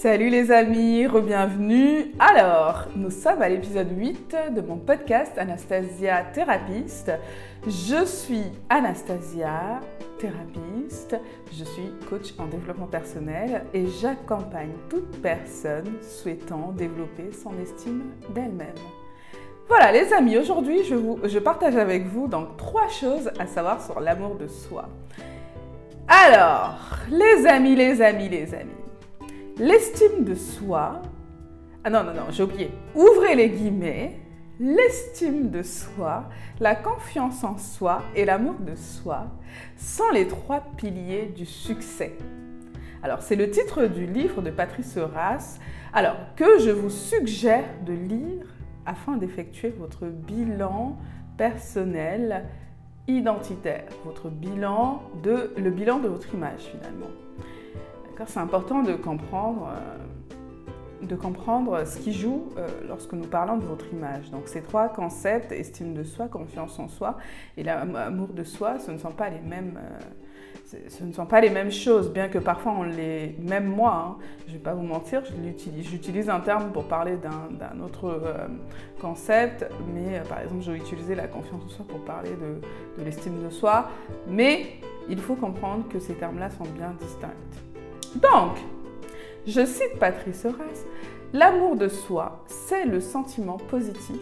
Salut les amis, re-bienvenue. Alors, nous sommes à l'épisode 8 de mon podcast Anastasia Thérapeute. Je suis Anastasia, thérapeute, je suis coach en développement personnel et j'accompagne toute personne souhaitant développer son estime d'elle-même. Voilà les amis, aujourd'hui je, je partage avec vous donc trois choses à savoir sur l'amour de soi. Alors, les amis, les amis, les amis. L'estime de soi. Ah non, non, non, j'ai oublié. Ouvrez les guillemets. L'estime de soi, la confiance en soi et l'amour de soi sont les trois piliers du succès. Alors, c'est le titre du livre de Patrice Ras, alors que je vous suggère de lire afin d'effectuer votre bilan personnel identitaire, votre bilan de le bilan de votre image finalement c'est important de comprendre, euh, de comprendre ce qui joue euh, lorsque nous parlons de votre image. Donc ces trois concepts, estime de soi, confiance en soi et l'amour de soi, ce ne sont pas les mêmes. Euh, ce ne sont pas les mêmes choses, bien que parfois on les, même moi, hein, je ne vais pas vous mentir, j'utilise un terme pour parler d'un autre concept, mais par exemple je vais utiliser la confiance en soi pour parler de l'estime de soi, mais il faut comprendre que ces termes-là sont bien distincts. Donc, je cite Patrice Horace, l'amour de soi, c'est le sentiment positif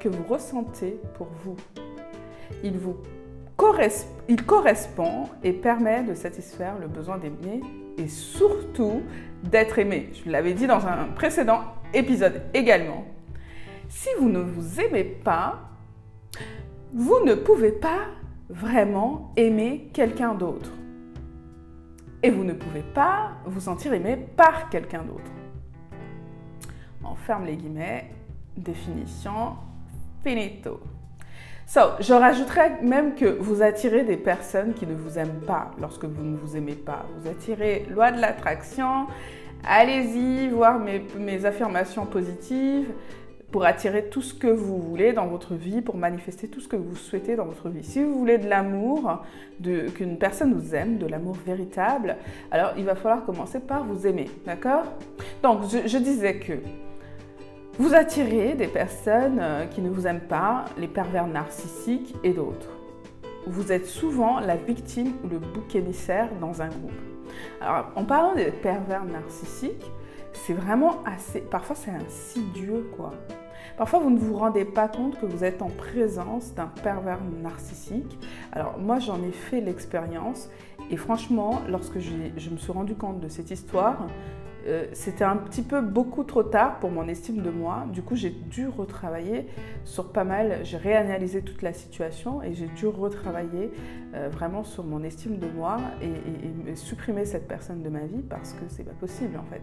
que vous ressentez pour vous. Il vous correspond et permet de satisfaire le besoin d'aimer et surtout d'être aimé. Je l'avais dit dans un précédent épisode également. Si vous ne vous aimez pas, vous ne pouvez pas vraiment aimer quelqu'un d'autre et vous ne pouvez pas vous sentir aimé par quelqu'un d'autre. On ferme les guillemets, définition, finito. So, je rajouterais même que vous attirez des personnes qui ne vous aiment pas lorsque vous ne vous aimez pas. Vous attirez loi de l'attraction. Allez-y voir mes, mes affirmations positives pour attirer tout ce que vous voulez dans votre vie, pour manifester tout ce que vous souhaitez dans votre vie. Si vous voulez de l'amour, qu'une personne vous aime, de l'amour véritable, alors il va falloir commencer par vous aimer, d'accord? Donc je, disais que vous attirez des personnes euh, qui ne vous aiment pas, les pervers narcissiques et d'autres. Vous êtes souvent la victime ou le bouc émissaire dans un groupe. Alors en parlant des pervers narcissiques, c'est vraiment assez, parfois c'est insidieux quoi. Parfois, vous ne vous rendez pas compte que vous êtes en présence d'un pervers narcissique. Alors moi, j'en ai fait l'expérience et franchement, lorsque je me suis rendu compte de cette histoire, euh, c'était un petit peu beaucoup trop tard pour mon estime de moi. Du coup, j'ai dû retravailler sur pas mal. J'ai réanalysé toute la situation et j'ai dû retravailler euh, vraiment sur mon estime de moi et, supprimer cette personne de ma vie parce que c'est pas possible en fait.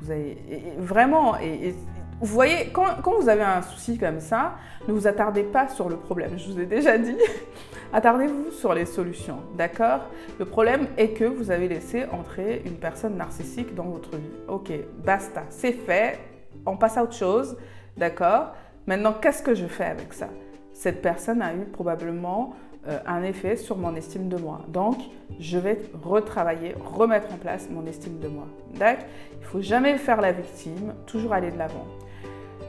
Vous avez vraiment et, vous voyez, quand, vous avez un souci comme ça, ne vous attardez pas sur le problème. Je vous ai déjà dit, attardez-vous sur les solutions, d'accord? Le problème est que vous avez laissé entrer une personne narcissique dans votre vie. Ok, basta, c'est fait, on passe à autre chose, d'accord? Maintenant, qu'est-ce que je fais avec ça? Cette personne a eu probablement euh, un effet sur mon estime de moi. Donc, je vais retravailler, remettre en place mon estime de moi. D'accord? Il ne faut jamais faire la victime, toujours aller de l'avant.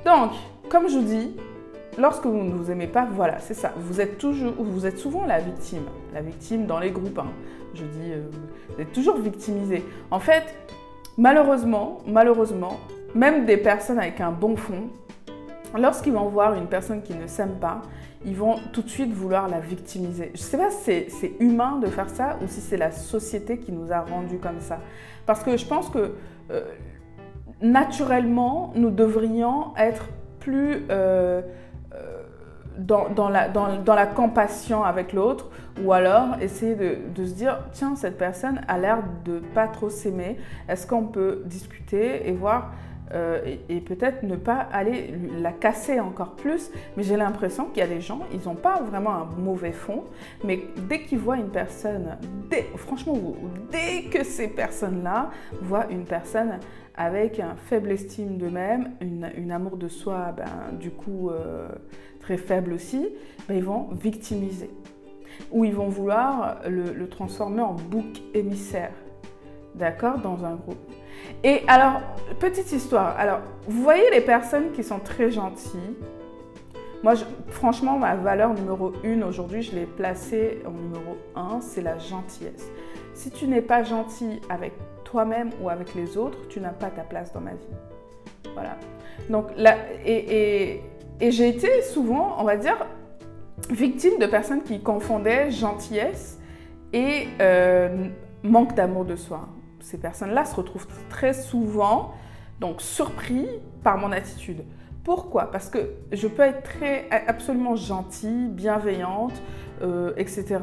Donc, comme je vous dis, lorsque vous ne vous aimez pas, voilà, c'est ça. Vous êtes toujours, vous êtes souvent la victime, la victime dans les groupes. Hein. Je dis, euh, vous êtes toujours victimisé. En fait, malheureusement, malheureusement, même des personnes avec un bon fond, lorsqu'ils vont voir une personne qui ne s'aime pas, ils vont tout de suite vouloir la victimiser. Je ne sais pas si c'est humain de faire ça ou si c'est la société qui nous a rendus comme ça. Parce que je pense que euh, naturellement, nous devrions être plus euh, euh, dans, la, compassion avec l'autre ou alors essayer de, se dire tiens cette personne a l'air de pas trop s'aimer est-ce qu'on peut discuter et voir euh, et, peut-être ne pas aller la casser encore plus. Mais j'ai l'impression qu'il y a des gens, ils n'ont pas vraiment un mauvais fond, mais dès qu'ils voient une personne, franchement, dès que ces personnes-là voient une personne avec un faible estime d'eux-mêmes, une, amour de soi, ben, du coup euh, très faible aussi, ben, ils vont victimiser. Ou ils vont vouloir le transformer en bouc émissaire. d'accord, dans un groupe. Et alors, petite histoire. Alors, vous voyez les personnes qui sont très gentilles. Moi, franchement, ma valeur numéro une aujourd'hui, je l'ai placée en numéro un, c'est la gentillesse. Si tu n'es pas gentil avec toi-même ou avec les autres, tu n'as pas ta place dans ma vie. Voilà. Donc, là, et, j'ai été souvent, on va dire, victime de personnes qui confondaient gentillesse et euh, manque d'amour de soi ces personnes-là se retrouvent très souvent donc surpris par mon attitude. Pourquoi? Parce que je peux être très absolument gentille, bienveillante, euh, etc.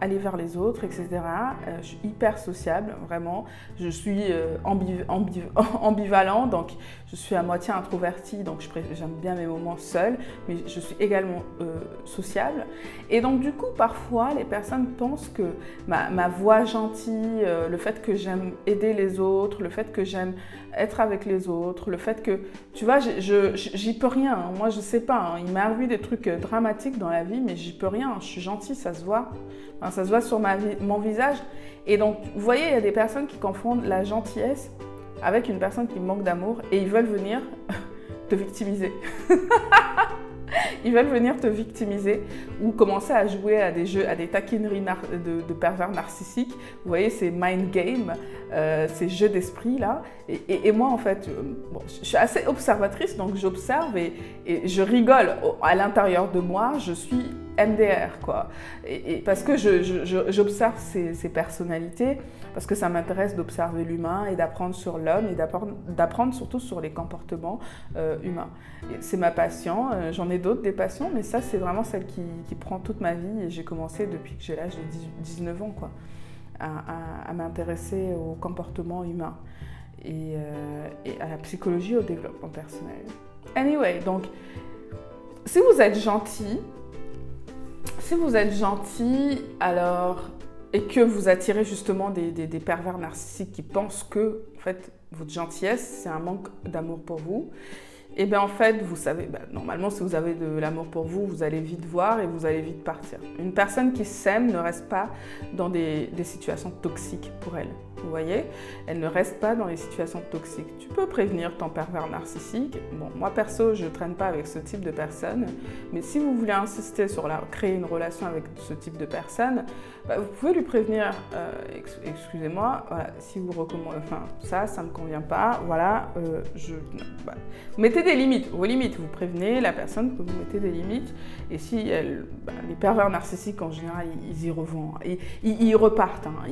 Aller vers les autres, etc. Euh, je suis hyper sociable, vraiment. Je suis euh, ambivalent, donc je suis à moitié introvertie, donc j'aime bien mes moments seuls, mais je suis également sociable. Et donc du coup, parfois, les personnes pensent que ma, voix gentille, le fait que j'aime aider les autres, le fait que j'aime être avec les autres, le fait que, tu vois, j'y peux rien. Moi, je sais pas. Hein. Il m'est arrivé des trucs dramatiques dans la vie, mais j'y peux rien. Je suis gentille ça se voit. ça se voit sur mon visage. Et donc, vous voyez, il y a des personnes qui confondent la gentillesse avec une personne qui manque d'amour et ils veulent venir te victimiser. ils veulent venir te victimiser ou commencer à jouer à des jeux, à des taquineries de, pervers narcissiques. Vous voyez, ces mind games, euh, ces jeux d'esprit là. Et, moi, en fait, euh, je suis assez observatrice, donc j'observe et, je rigole. À l'intérieur de moi, je suis MDR, quoi. Et, parce que j'observe ces, personnalités, parce que ça m'intéresse d'observer l'humain et d'apprendre sur l'homme et d'apprendre surtout sur les comportements euh, humains. C'est ma passion, euh, j'en ai d'autres des passions, mais ça c'est vraiment celle qui, prend toute ma vie et j'ai commencé depuis que j'ai l'âge de 19 ans, quoi, à, m'intéresser au comportement humain et, euh, et à la psychologie, au développement personnel. Anyway, donc si vous êtes gentil, si vous êtes gentil, alors et que vous attirez justement des, pervers narcissiques qui pensent que votre gentillesse c'est un manque d'amour pour vous, et eh bien en fait vous savez, ben, normalement si vous avez de l'amour pour vous, vous allez vite voir et vous allez vite partir. Une personne qui s'aime ne reste pas dans des situations toxiques pour elle. Vous voyez? Elle ne reste pas dans les situations toxiques. Tu peux prévenir ton pervers narcissique. Bon, moi perso, je ne traîne pas avec ce type de personne. Mais si vous voulez insister sur la, créer une relation avec ce type de personne, bah, vous pouvez lui prévenir euh, excusez-moi, si vous recommandez, enfin, ça, ça ne me convient pas. Voilà, euh, je. Bah, mettez des limites. Vos limites, vous prévenez la personne que vous mettez des limites. Et si elle, bah, les pervers narcissiques, en général, ils, y revont. Ils, repartent. Hein.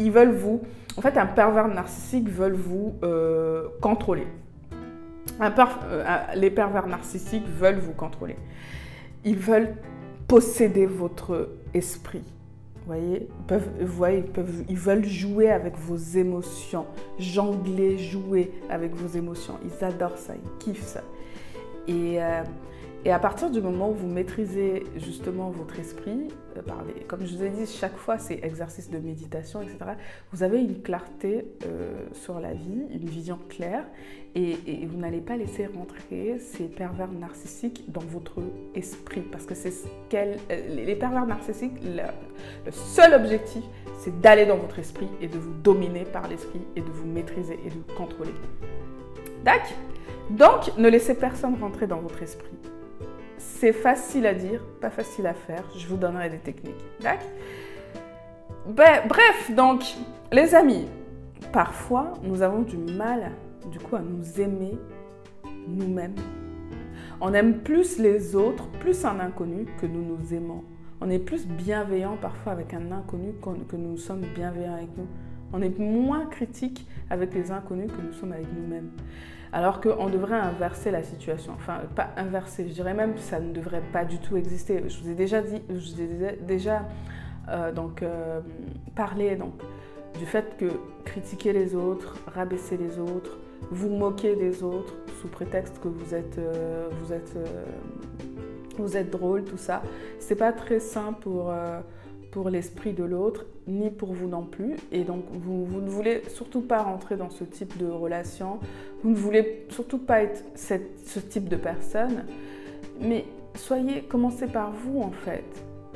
ils veulent vous en fait, un pervers narcissique veut vous euh, contrôler. Les pervers narcissiques veulent vous contrôler. Ils veulent posséder votre esprit. Vous voyez, ils, veulent jouer avec vos émotions, jongler, jouer avec vos émotions. Ils adorent ça, ils kiffent ça. Euh, et à partir du moment où vous maîtrisez justement votre esprit, euh, comme je vous ai dit, chaque fois c'est exercice de méditation, etc., vous avez une clarté euh, sur la vie, une vision claire, et, vous n'allez pas laisser rentrer ces pervers narcissiques dans votre esprit, parce que euh, les pervers narcissiques, le, seul objectif, c'est d'aller dans votre esprit et de vous dominer par l'esprit et de vous maîtriser et de contrôler. D'accord Donc, ne laissez personne rentrer dans votre esprit. C'est facile à dire, pas facile à faire. Je vous donnerai des techniques. Ben, Bref, donc, les amis, parfois, nous avons du mal, du coup, à nous aimer nous-mêmes. On aime plus les autres, plus un inconnu que nous nous aimons. On est plus bienveillant parfois avec un inconnu que nous sommes bienveillants avec nous. On est moins critique avec les inconnus que nous sommes avec nous-mêmes. Alors qu'on devrait inverser la situation. Enfin, pas inverser, je dirais même que ça ne devrait pas du tout exister. Je vous ai déjà dit, je vous ai déjà euh, donc, euh, parlé donc, du fait que critiquer les autres, rabaisser les autres, vous moquer des autres sous prétexte que vous êtes, euh, vous êtes, vous êtes drôle, tout ça, c'est pas très sain pour pour l'esprit de l'autre, ni pour vous non plus. Et donc, vous, ne voulez surtout pas rentrer dans ce type de relation. Vous ne voulez surtout pas être ce type de personne. Mais soyez, commencez par vous en fait.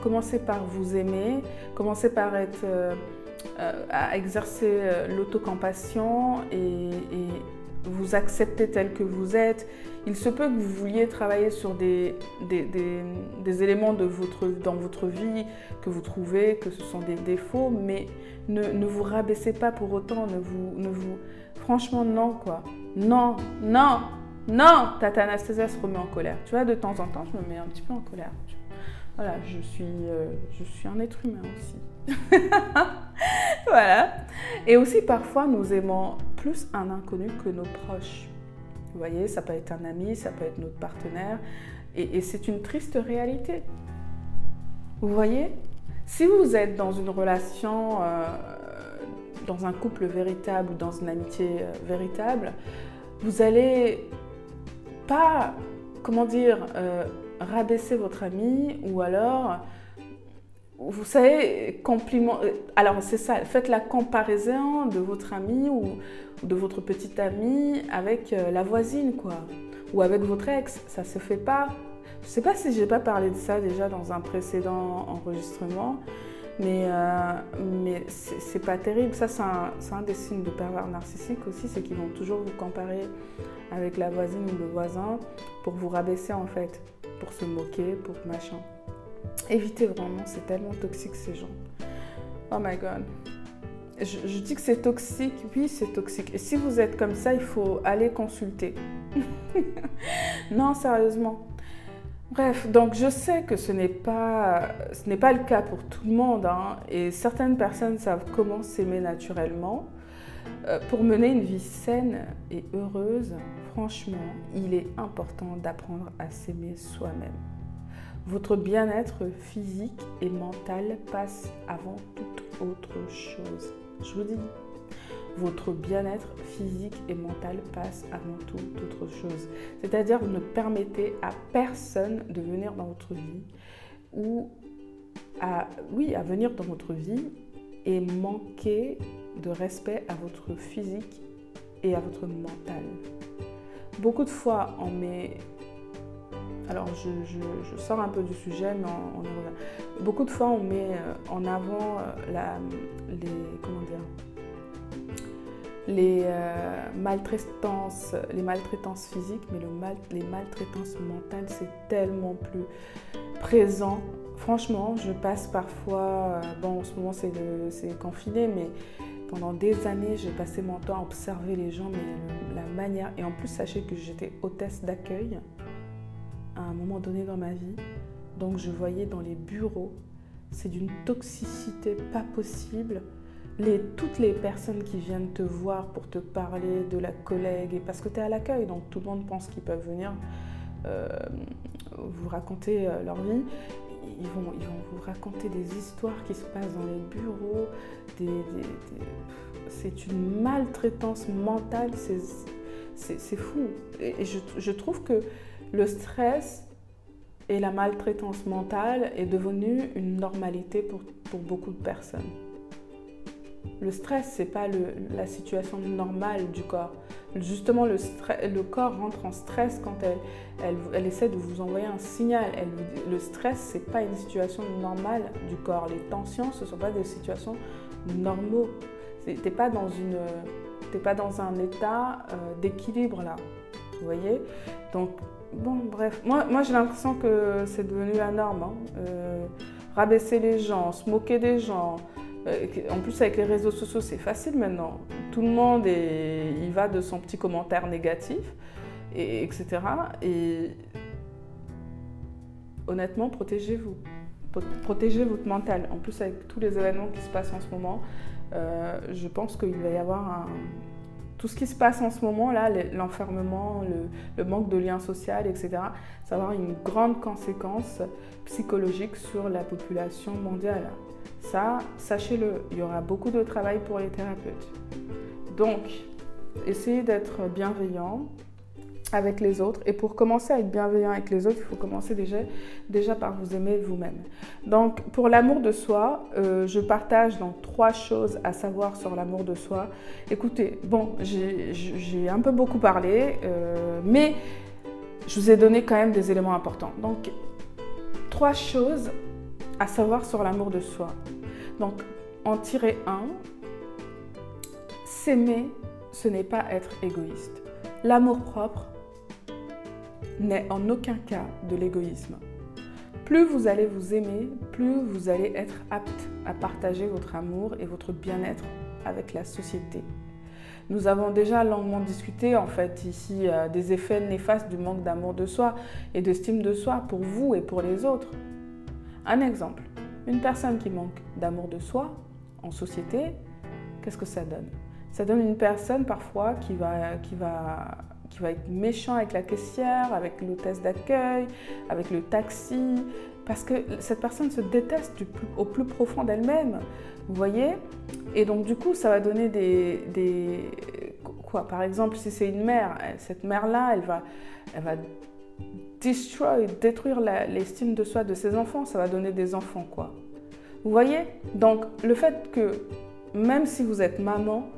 Commencez par vous aimer. Commencez par être, euh, à exercer l'autocompassion et, et vous accepter tel que vous êtes. Il se peut que vous vouliez travailler sur des, éléments de votre, dans votre vie que vous trouvez que ce sont des défauts, mais ne, ne vous rabaissez pas pour autant. Ne vous, ne vous... Franchement, non, quoi. Non, non, non Tata Anastasia se remet en colère. Tu vois, de temps en temps, je me mets un petit peu en colère. Voilà, je suis, euh, je suis un être humain aussi. voilà. Et aussi, parfois, nous aimons plus un inconnu que nos proches. Vous voyez, ça peut être un ami, ça peut être notre partenaire. Et, c'est une triste réalité. Vous voyez Si vous êtes dans une relation, euh, dans un couple véritable ou dans une amitié euh, véritable, vous allez pas, comment dire, rabaisser votre ami ou alors, vous savez, compliment. Alors c'est ça, faites la comparaison de votre ami ou de votre petite amie avec euh, la voisine, quoi. Ou avec votre ex. Ça se fait pas. Je sais pas si j'ai pas parlé de ça déjà dans un précédent enregistrement. Mais, euh, mais c'est pas terrible. Ça, c'est un, un, des signes de pervers narcissique aussi, c'est qu'ils vont toujours vous comparer avec la voisine ou le voisin pour vous rabaisser en fait pour se moquer, pour machin. Évitez vraiment, c'est tellement toxique ces gens. Oh my god. Je, dis que c'est toxique, oui c'est toxique. Et si vous êtes comme ça, il faut aller consulter. non, sérieusement. Bref, donc je sais que ce n'est pas, ce n'est pas le cas pour tout le monde. Hein, et certaines personnes savent comment s'aimer naturellement. Euh, pour mener une vie saine et heureuse, franchement, il est important d'apprendre à s'aimer soi-même. Votre bien-être physique et mental passe avant toute autre chose. Je vous dis, votre bien-être physique et mental passe avant toute autre chose. C'est-à-dire, vous ne permettez à personne de venir dans votre vie ou à, venir dans votre vie et manquer de respect à votre physique et à votre mental. Beaucoup de fois, on met... Alors, je, sors un peu du sujet, mais on, y revient. Beaucoup de fois, on met euh, en avant euh, les... Comment dire les euh, maltraitances, les maltraitances physiques, mais le mal, les maltraitances mentales, c'est tellement plus présent. Franchement, je passe parfois, bon, en ce moment c'est confiné, mais pendant des années, j'ai passé mon temps à observer les gens, mais la manière. Et en plus, sachez que j'étais hôtesse d'accueil à un moment donné dans ma vie. Donc, je voyais dans les bureaux, c'est d'une toxicité pas possible. Toutes les personnes qui viennent te voir pour te parler de la collègue, parce que tu es à l'accueil, donc tout le monde pense qu'ils peuvent venir euh, vous raconter euh, leur vie ils vont, ils vont vous raconter des histoires qui se passent dans les bureaux. c'est une maltraitance mentale, c'est fou. Et, je, je, trouve que le stress et la maltraitance mentale est devenu une normalité pour, pour beaucoup de personnes. Le stress, c'est pas la situation normale du corps. Justement, le, le, corps rentre en stress quand elle, elle, essaie de vous envoyer un signal. le stress, c'est pas une situation normale du corps. Les tensions, ce sont pas des situations normaux. T'es pas dans une, pas dans un état euh, d'équilibre là. Vous voyez? Donc bon, bref. Moi, moi j'ai l'impression que c'est devenu la norme. Hein. Euh, rabaisser les gens, se moquer des gens. Euh, en plus, avec les réseaux sociaux, c'est facile maintenant. Tout le monde va de son petit commentaire négatif, et, etc. Et honnêtement, protégez-vous. Protégez votre mental. En plus, avec tous les événements qui se passent en ce moment, euh, je pense qu'il va y avoir un... Tout ce qui se passe en ce moment, là, l'enfermement, le, manque de lien social, etc., ça va avoir une grande conséquence psychologique sur la population mondiale. Ça, sachez-le, il y aura beaucoup de travail pour les thérapeutes. Donc, essayez d'être bienveillant avec les autres. Et pour commencer à être bienveillant avec les autres, il faut commencer déjà, déjà par vous aimer vous-même. Donc, pour l'amour de soi, euh, je partage donc trois choses à savoir sur l'amour de soi. Écoutez, bon, j'ai un peu beaucoup parlé, euh, mais je vous ai donné quand même des éléments importants. Donc, trois choses à savoir sur l'amour de soi. Donc, en tirer un. S'aimer, ce n'est pas être égoïste. L'amour propre n'est en aucun cas de l'égoïsme. Plus vous allez vous aimer, plus vous allez être apte à partager votre amour et votre bien-être avec la société. Nous avons déjà longuement discuté en fait ici euh, des effets néfastes du manque d'amour de soi et d'estime de soi pour vous et pour les autres. Un exemple, une personne qui manque d'amour de soi en société, qu'est-ce que ça donne? Ça donne une personne parfois qui va, qui va qui va être méchant avec la caissière, avec l'hôtesse d'accueil, avec le taxi, parce que cette personne se déteste au plus profond d'elle-même. Vous voyez? Et donc du coup, ça va donner des, des quoi? Par exemple, si c'est une mère, cette mère-là, elle va, elle va destroy, détruire l'estime de soi de ses enfants. Ça va donner des enfants, quoi. Vous voyez? Donc le fait que même si vous êtes maman,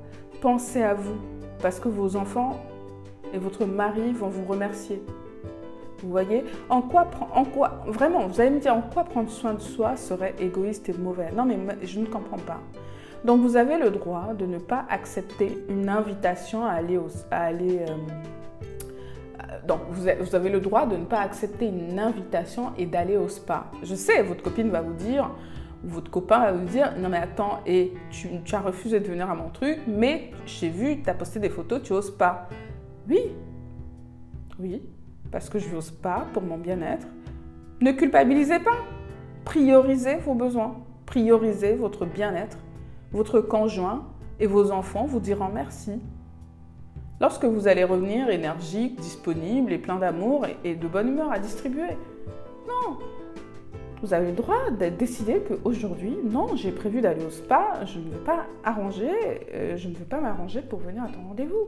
pensez à vous, parce que vos enfants et votre mari vont vous remercier. Vous voyez en quoi, en quoi, vraiment, vous allez me dire en quoi prendre soin de soi serait égoïste et mauvais? Non, mais je ne comprends pas. Donc, vous avez le droit de ne pas accepter une invitation à aller, au, à aller euh, donc, vous avez le droit de ne pas accepter une invitation et d'aller au spa. Je sais, votre copine va vous dire, ou votre copain va vous dire, non mais attends, et tu, tu as refusé de venir à mon truc, mais j'ai vu, tu as posté des photos, tu es au spa. Oui, oui, parce que je n'ose pas pour mon bien-être. Ne culpabilisez pas. Priorisez vos besoins. Priorisez votre bien-être. Votre conjoint et vos enfants vous diront merci. Lorsque vous allez revenir énergique, disponible et plein d'amour et de bonne humeur à distribuer. Non, vous avez le droit d'être décidé qu'aujourd'hui, non, j'ai prévu d'aller au spa, je ne veux pas arranger, euh, je ne veux pas m'arranger pour venir à ton rendez-vous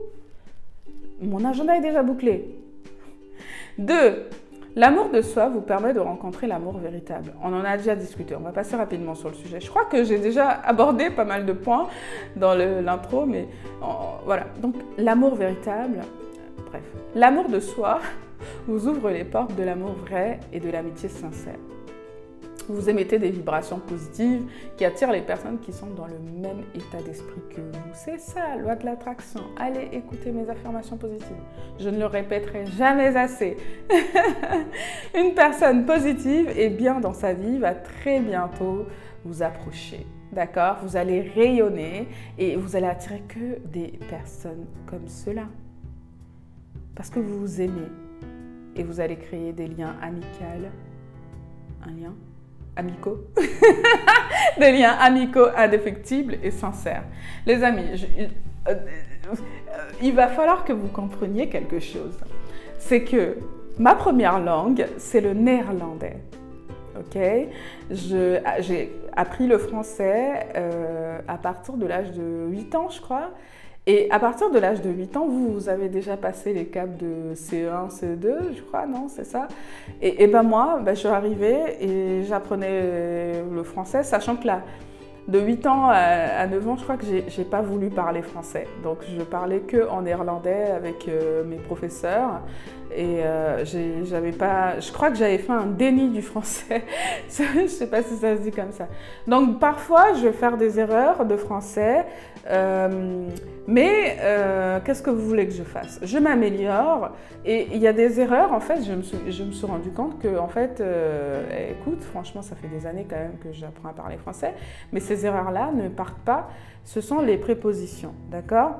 mon agenda est déjà bouclé. Deux, L'amour de soi vous permet de rencontrer l'amour véritable. On en a déjà discuté, on va passer rapidement sur le sujet. Je crois que j'ai déjà abordé pas mal de points dans l'intro, mais voilà. Donc l'amour véritable, bref, l'amour de soi vous ouvre les portes de l'amour vrai et de l'amitié sincère vous émettez des vibrations positives qui attirent les personnes qui sont dans le même état d'esprit que vous. C'est ça, loi de l'attraction. Allez écouter mes affirmations positives. Je ne le répéterai jamais assez. Une personne positive et bien dans sa vie va très bientôt vous approcher. D'accord? Vous allez rayonner et vous allez attirer que des personnes comme cela. Parce que vous vous aimez et vous allez créer des liens amicaux. Un lien des liens amicaux indéfectibles et sincères. Les amis, euh, il va falloir que vous compreniez quelque chose. C'est que ma première langue, c'est le néerlandais. Ok? J'ai appris le français euh, à partir de l'âge de 8 ans, je crois. Et à partir de l'âge de 8 ans, vous, avez déjà passé les caps de CE1, CE2, je crois, non C'est ça et, ben moi, ben, je suis arrivée et j'apprenais le français, sachant que là, de 8 ans à, 9 ans, je crois que j'ai pas voulu parler français. Donc je parlais que en néerlandais avec euh, mes professeurs. Et euh, j'avais pas. Je crois que j'avais fait un déni du français. je sais pas si ça se dit comme ça. Donc parfois, je vais faire des erreurs de français. Euh, mais euh, qu'est-ce que vous voulez que je fasse? Je m'améliore. Et il y a des erreurs, en fait, je me suis, je me suis rendu compte que, en fait, écoute, franchement, ça fait des années quand même que j'apprends à parler français. Mais ces erreurs-là ne partent pas. Ce sont les prépositions. D'accord?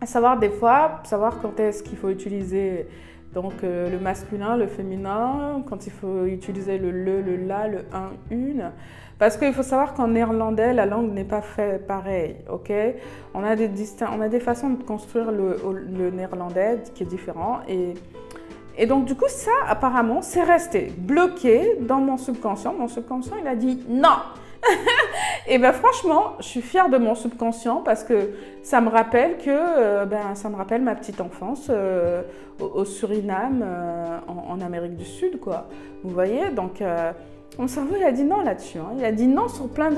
À savoir des fois, savoir quand est-ce qu'il faut utiliser donc euh, le masculin, le féminin, quand il faut utiliser le le, le la, le un, une. Parce qu'il faut savoir qu'en néerlandais, la langue n'est pas faite pareil, ok? On a, des on a des façons de construire le, le néerlandais qui est différent. Et, et donc du coup, ça, apparemment, c'est resté bloqué dans mon subconscient. Mon subconscient, il a dit non et ben franchement, je suis fière de mon subconscient parce que ça me rappelle que euh, ben, ça me rappelle ma petite enfance euh, au, Suriname, euh, en, Amérique du Sud, quoi. Vous voyez, donc mon cerveau il a dit non là-dessus. Hein. Il a dit non sur plein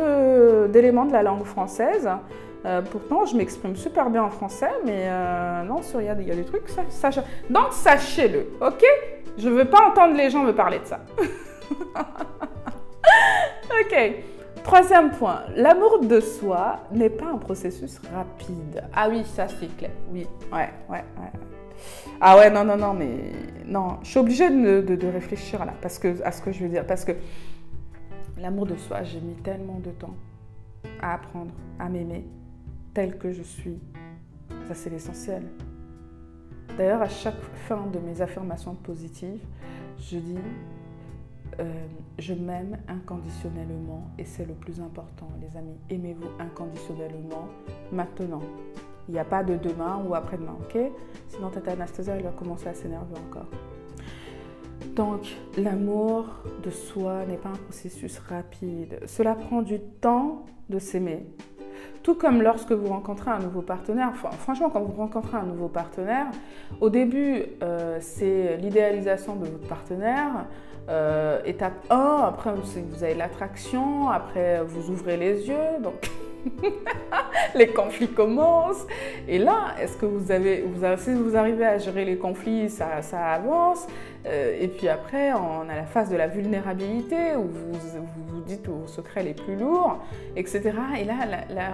d'éléments de, la langue française. pourtant, je m'exprime super bien en français, mais non, sur il y, a, des trucs. Ça, donc sachez-le, ok? Je veux pas entendre les gens me parler de ça. ok. Troisième point, l'amour de soi n'est pas un processus rapide. Ah oui, ça c'est clair. Oui, ouais, ouais, ouais. Ah ouais, non, non, non, mais non, je suis obligée de, réfléchir là, parce que, à ce que je veux dire. Parce que l'amour de soi, j'ai mis tellement de temps à apprendre à m'aimer tel que je suis. Ça, c'est l'essentiel. D'ailleurs, à chaque fin de mes affirmations positives, je dis euh, je m'aime inconditionnellement et c'est le plus important, les amis. Aimez-vous inconditionnellement maintenant. Il n'y a pas de demain ou après-demain, ok? Sinon, Tata Anastasia, elle va commencer à s'énerver encore. Donc, l'amour de soi n'est pas un processus rapide. Cela prend du temps de s'aimer. Tout comme lorsque vous rencontrez un nouveau partenaire, franchement, quand vous rencontrez un nouveau partenaire, au début, euh, c'est l'idéalisation de votre partenaire. Euh, étape 1, après vous avez l'attraction, après vous ouvrez les yeux, donc les conflits commencent. Et là, est-ce que vous avez, si vous arrivez à gérer les conflits, ça, avance? Euh, et puis après, on a la phase de la vulnérabilité où vous vous, dites vos secrets les plus lourds, etc. Et là,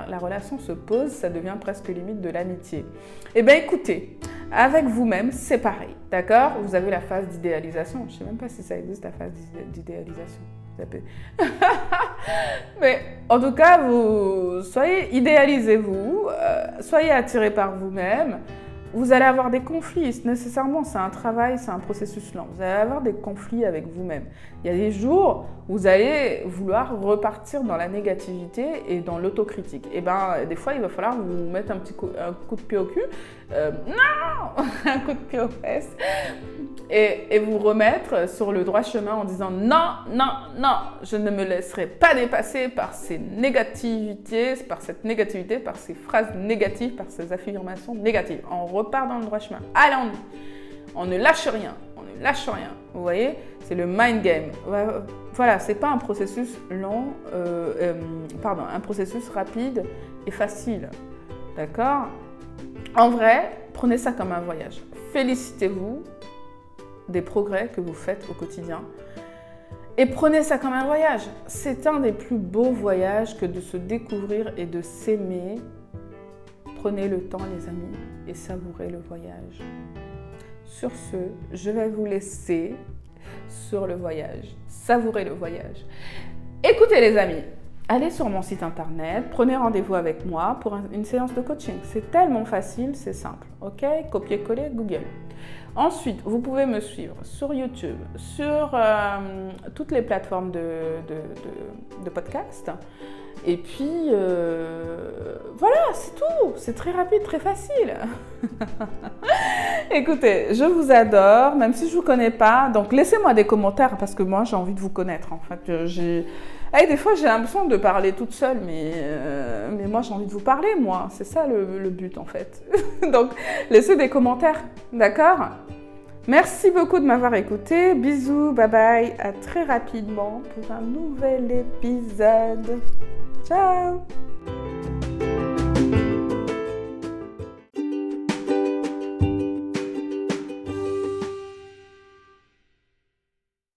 la, relation se pose, ça devient presque limite de l'amitié. Eh bien, écoutez, avec vous-même, c'est pareil, d'accord? Vous avez la phase d'idéalisation. Je ne sais même pas si ça existe, la phase d'idéalisation. Mais en tout cas, vous soyez idéalisez-vous, euh, soyez attiré par vous-même. Vous allez avoir des conflits, nécessairement, c'est un travail, c'est un processus lent. Vous allez avoir des conflits avec vous-même. Il y a des jours où vous allez vouloir repartir dans la négativité et dans l'autocritique. Et eh bien, des fois, il va falloir vous mettre un petit coup, un coup de pied au cul. Euh, non Un coup de pied aux fesses et, vous remettre sur le droit chemin en disant non, non, non, je ne me laisserai pas dépasser par ces négativités, par cette négativité, par ces phrases négatives, par ces affirmations négatives. On repart dans le droit chemin. Allez, on, ne lâche rien, on ne lâche rien. Vous voyez, c'est le mind game. Voilà, c'est pas un processus lent, euh, euh, pardon, un processus rapide et facile. D'accord? En vrai, prenez ça comme un voyage. Félicitez-vous, des progrès que vous faites au quotidien. Et prenez ça comme un voyage. C'est un des plus beaux voyages que de se découvrir et de s'aimer. Prenez le temps, les amis, et savourez le voyage. Sur ce, je vais vous laisser sur le voyage. Savourez le voyage. Écoutez, les amis, allez sur mon site internet, prenez rendez-vous avec moi pour une séance de coaching. C'est tellement facile, c'est simple. Ok? Copier-coller Google. Ensuite, vous pouvez me suivre sur YouTube, sur euh, toutes les plateformes de, podcast. Et puis, euh, voilà, c'est tout. C'est très rapide, très facile. Écoutez, je vous adore, même si je ne vous connais pas. Donc, laissez-moi des commentaires parce que moi, j'ai envie de vous connaître. En fait, j'ai... des fois, j'ai l'impression de parler toute seule, mais, euh, mais moi, j'ai envie de vous parler, moi. C'est ça le, le but, en fait. Donc, laissez des commentaires, d'accord? Merci beaucoup de m'avoir écouté. Bisous, bye bye. À très rapidement pour un nouvel épisode. Ciao